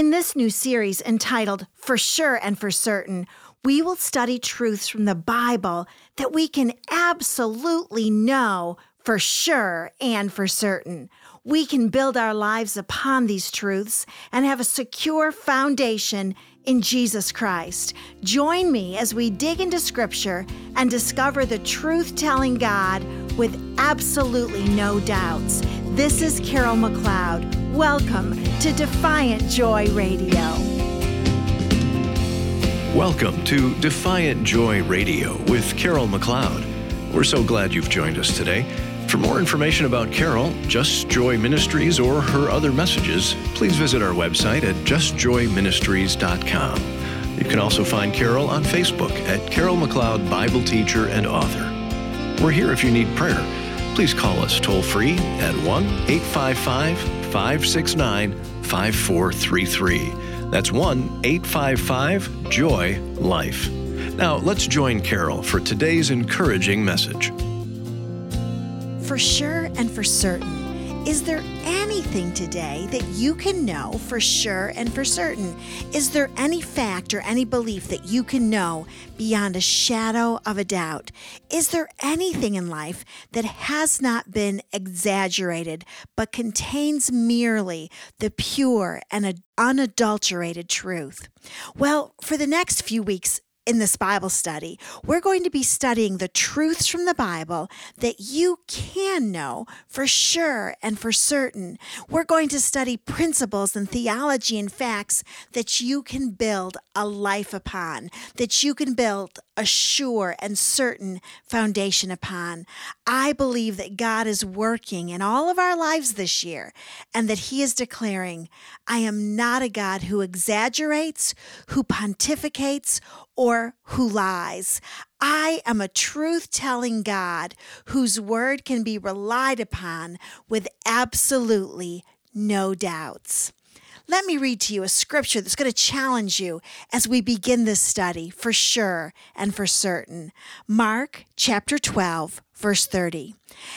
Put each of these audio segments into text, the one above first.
In this new series entitled For Sure and For Certain, we will study truths from the Bible that we can absolutely know for sure and for certain. We can build our lives upon these truths and have a secure foundation in Jesus Christ. Join me as we dig into Scripture and discover the truth telling God with absolutely no doubts. This is Carol McLeod. Welcome to Defiant Joy Radio. Welcome to Defiant Joy Radio with Carol McLeod. We're so glad you've joined us today. For more information about Carol, Just Joy Ministries, or her other messages, please visit our website at justjoyministries.com. You can also find Carol on Facebook at Carol McLeod Bible Teacher and Author. We're here if you need prayer. Please call us toll free at 1 855 569 5433. That's 1 855 Joy Life. Now, let's join Carol for today's encouraging message. For sure and for certain is there anything today that you can know for sure and for certain? Is there any fact or any belief that you can know beyond a shadow of a doubt? Is there anything in life that has not been exaggerated but contains merely the pure and unadulterated truth? Well, for the next few weeks, in this Bible study, we're going to be studying the truths from the Bible that you can know for sure and for certain. We're going to study principles and theology and facts that you can build a life upon, that you can build a sure and certain foundation upon. I believe that God is working in all of our lives this year and that He is declaring, I am not a God who exaggerates, who pontificates, or who lies. I am a truth telling God whose word can be relied upon with absolutely no doubts. Let me read to you a scripture that's going to challenge you as we begin this study for sure and for certain. Mark chapter 12, verse 30.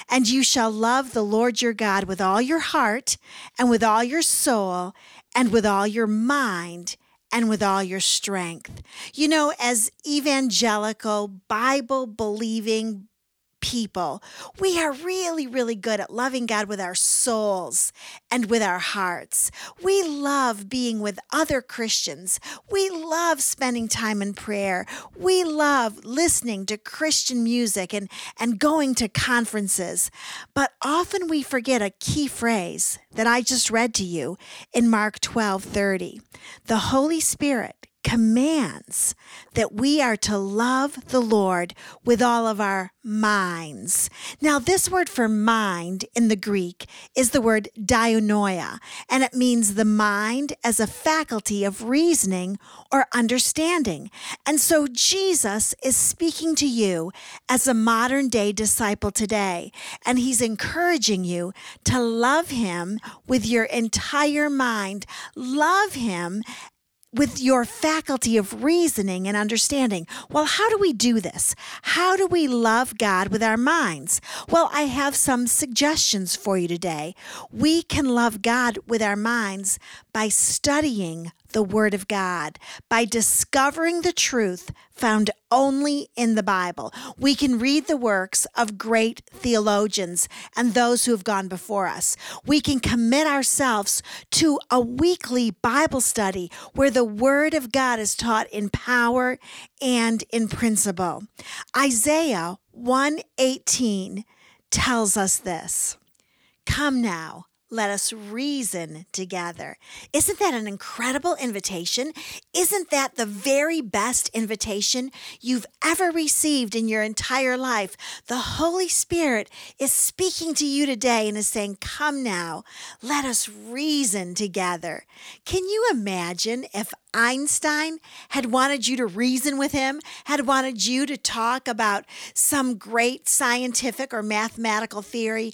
And you shall love the Lord your God with all your heart and with all your soul and with all your mind and with all your strength. You know, as evangelical, Bible believing, people. We are really, really good at loving God with our souls and with our hearts. We love being with other Christians. We love spending time in prayer. We love listening to Christian music and, and going to conferences. But often we forget a key phrase that I just read to you in Mark 12 30. The Holy Spirit commands that we are to love the Lord with all of our minds. Now, this word for mind in the Greek is the word dianoia, and it means the mind as a faculty of reasoning or understanding. And so Jesus is speaking to you as a modern day disciple today, and he's encouraging you to love him with your entire mind. Love him with your faculty of reasoning and understanding. Well, how do we do this? How do we love God with our minds? Well, I have some suggestions for you today. We can love God with our minds by studying the Word of God, by discovering the truth found only in the Bible. We can read the works of great theologians and those who have gone before us. We can commit ourselves to a weekly Bible study where the Word of God is taught in power and in principle. Isaiah 118 tells us this Come now let us reason together. Isn't that an incredible invitation? Isn't that the very best invitation you've ever received in your entire life? The Holy Spirit is speaking to you today and is saying, Come now, let us reason together. Can you imagine if Einstein had wanted you to reason with him, had wanted you to talk about some great scientific or mathematical theory?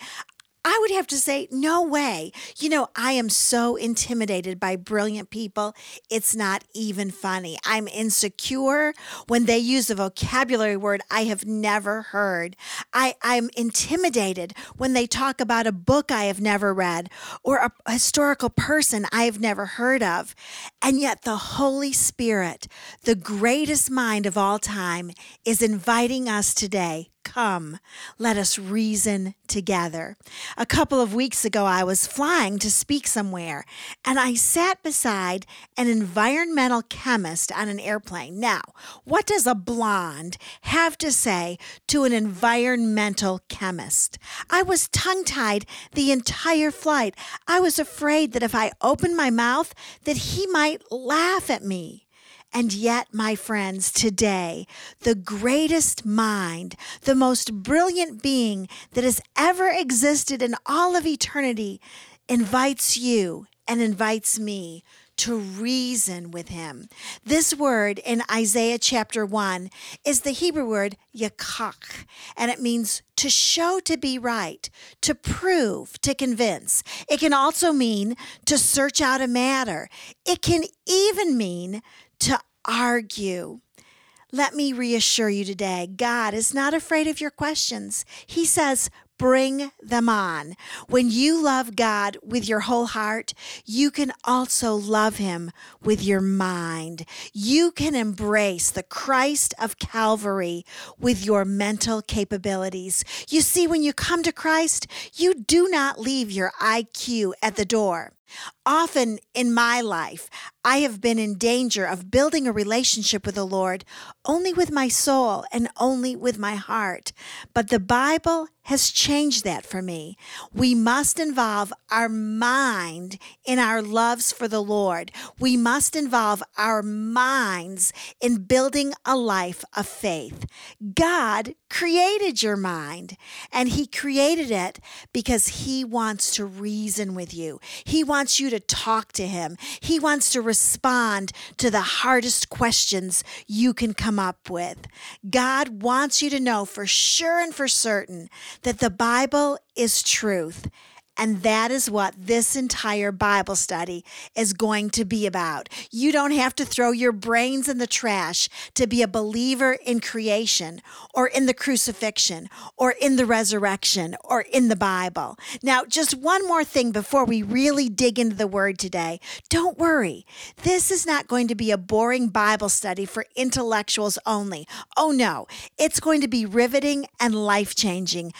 I would have to say, no way. You know, I am so intimidated by brilliant people. It's not even funny. I'm insecure when they use a vocabulary word I have never heard. I, I'm intimidated when they talk about a book I have never read or a historical person I have never heard of. And yet, the Holy Spirit, the greatest mind of all time, is inviting us today Come, let us reason together. A couple of weeks ago, I was flying to speak somewhere, and I sat beside an environmental chemist on an airplane. Now, what does a blonde have to say to an environmental chemist? I was tongue tied the entire flight. I was afraid that if I opened my mouth, that he might laugh at me. And yet, my friends, today, the greatest mind, the most brilliant being that has ever existed in all of eternity, invites you and invites me to reason with him. This word in Isaiah chapter 1 is the Hebrew word yakach, and it means to show to be right, to prove, to convince. It can also mean to search out a matter. It can even mean to argue. Let me reassure you today God is not afraid of your questions. He says, bring them on. When you love God with your whole heart, you can also love Him with your mind. You can embrace the Christ of Calvary with your mental capabilities. You see, when you come to Christ, you do not leave your IQ at the door. Often in my life, I have been in danger of building a relationship with the Lord only with my soul and only with my heart. But the Bible has changed that for me. We must involve our mind in our loves for the Lord. We must involve our minds in building a life of faith. God created your mind, and He created it because He wants to reason with you. He wants you to talk to Him. He wants to respond to the hardest questions you can come up with. God wants you to know for sure and for certain that the Bible is truth and that is what this entire Bible study is going to be about. You don't have to throw your brains in the trash to be a believer in creation or in the crucifixion or in the resurrection or in the Bible. Now, just one more thing before we really dig into the word today. Don't worry. This is not going to be a boring Bible study for intellectuals only. Oh no, it's going to be riveting and life changing.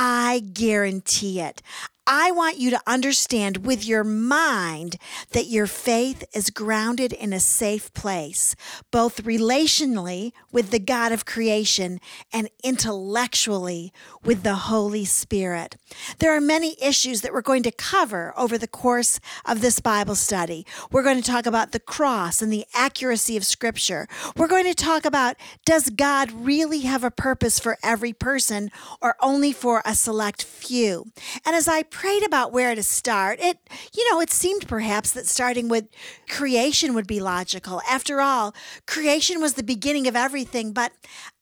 I guarantee it. I want you to understand with your mind that your faith is grounded in a safe place, both relationally with the God of creation and intellectually with the Holy Spirit. There are many issues that we're going to cover over the course of this Bible study. We're going to talk about the cross and the accuracy of Scripture. We're going to talk about does God really have a purpose for every person or only for a select few? And as I prayed about where to start, it, you know, it seemed perhaps that starting with creation would be logical. After all, creation was the beginning of everything, but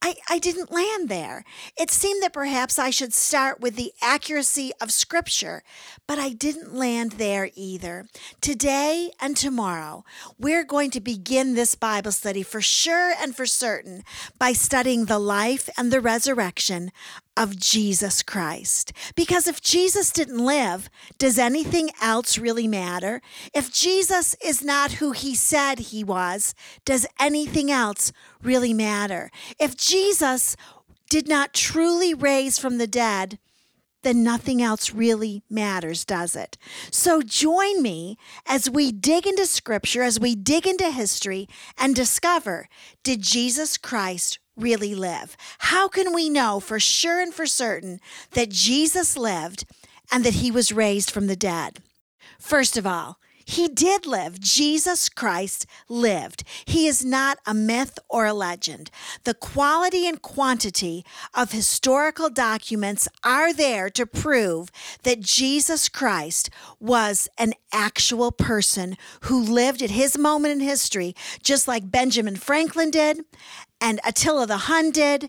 I, I didn't land there. It seemed that perhaps I should start with the accuracy of Scripture, but I didn't land there either. Today and tomorrow, we're going to begin this Bible study for sure and for certain by studying the life and the resurrection of Jesus Christ. Because if Jesus didn't live, does anything else really matter? If Jesus is not who he said he was, does anything else really matter? If Jesus did not truly raise from the dead, then nothing else really matters, does it? So join me as we dig into scripture, as we dig into history, and discover did Jesus Christ really live? How can we know for sure and for certain that Jesus lived and that he was raised from the dead? First of all, he did live. Jesus Christ lived. He is not a myth or a legend. The quality and quantity of historical documents are there to prove that Jesus Christ was an actual person who lived at his moment in history, just like Benjamin Franklin did and Attila the Hun did.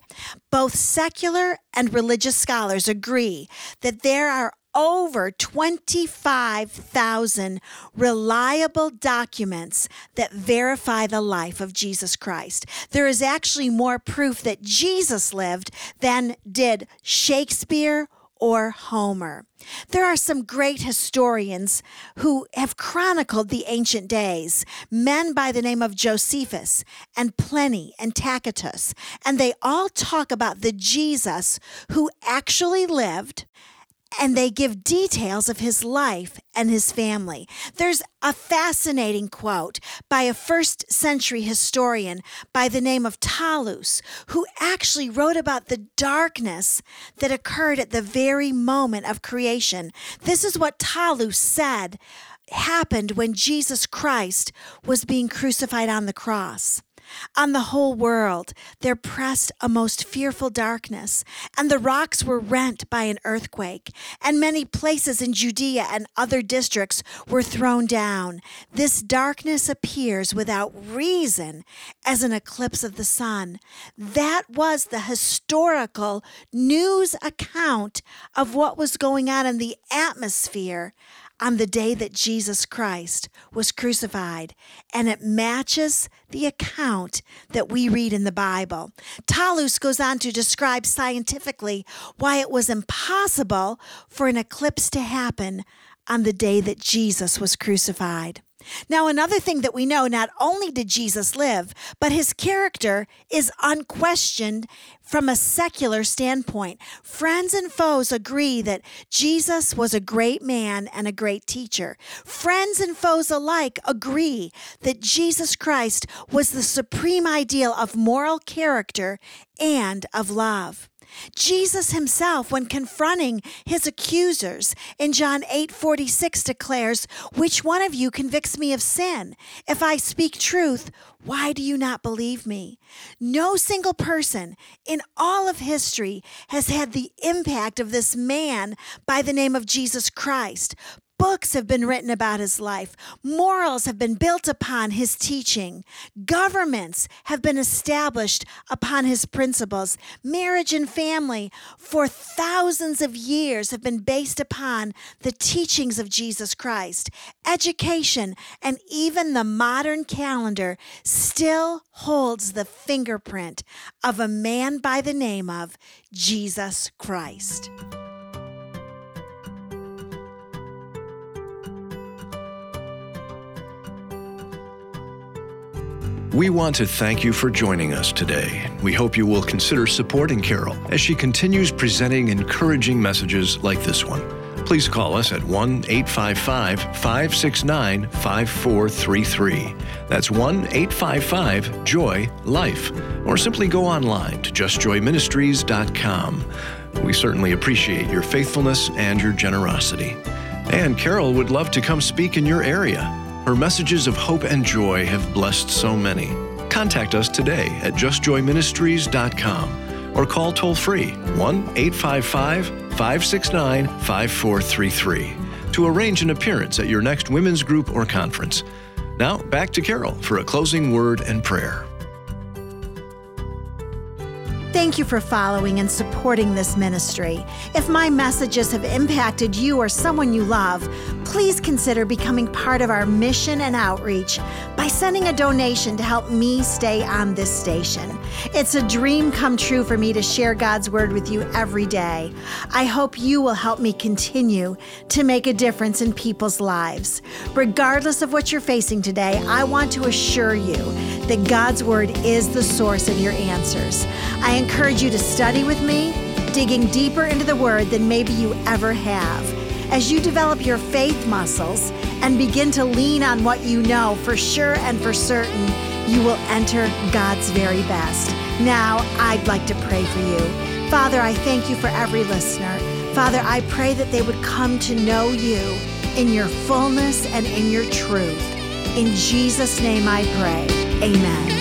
Both secular and religious scholars agree that there are over 25,000 reliable documents that verify the life of Jesus Christ. There is actually more proof that Jesus lived than did Shakespeare or Homer. There are some great historians who have chronicled the ancient days, men by the name of Josephus and Pliny and Tacitus, and they all talk about the Jesus who actually lived and they give details of his life and his family. There's a fascinating quote by a first century historian by the name of Thallus, who actually wrote about the darkness that occurred at the very moment of creation. This is what Thallus said happened when Jesus Christ was being crucified on the cross. On the whole world there pressed a most fearful darkness, and the rocks were rent by an earthquake, and many places in Judea and other districts were thrown down. This darkness appears without reason as an eclipse of the sun. That was the historical news account of what was going on in the atmosphere on the day that Jesus Christ was crucified, and it matches the account that we read in the Bible. Thallus goes on to describe scientifically why it was impossible for an eclipse to happen on the day that Jesus was crucified. Now, another thing that we know not only did Jesus live, but his character is unquestioned from a secular standpoint. Friends and foes agree that Jesus was a great man and a great teacher. Friends and foes alike agree that Jesus Christ was the supreme ideal of moral character and of love. Jesus himself, when confronting his accusers in John 8 46, declares, Which one of you convicts me of sin? If I speak truth, why do you not believe me? No single person in all of history has had the impact of this man by the name of Jesus Christ. Books have been written about his life. Morals have been built upon his teaching. Governments have been established upon his principles. Marriage and family for thousands of years have been based upon the teachings of Jesus Christ. Education and even the modern calendar still holds the fingerprint of a man by the name of Jesus Christ. We want to thank you for joining us today. We hope you will consider supporting Carol as she continues presenting encouraging messages like this one. Please call us at 1 855 569 5433. That's 1 855 Joy Life. Or simply go online to justjoyministries.com. We certainly appreciate your faithfulness and your generosity. And Carol would love to come speak in your area. Her messages of hope and joy have blessed so many. Contact us today at justjoyministries.com or call toll free 1 855 569 5433 to arrange an appearance at your next women's group or conference. Now, back to Carol for a closing word and prayer. Thank you for following and supporting this ministry. If my messages have impacted you or someone you love, please consider becoming part of our mission and outreach by sending a donation to help me stay on this station. It's a dream come true for me to share God's word with you every day. I hope you will help me continue to make a difference in people's lives. Regardless of what you're facing today, I want to assure you that God's word is the source of your answers. I encourage you to study with me, digging deeper into the word than maybe you ever have. As you develop your faith muscles and begin to lean on what you know for sure and for certain, you will enter God's very best. Now, I'd like to pray for you. Father, I thank you for every listener. Father, I pray that they would come to know you in your fullness and in your truth. In Jesus' name I pray. Amen.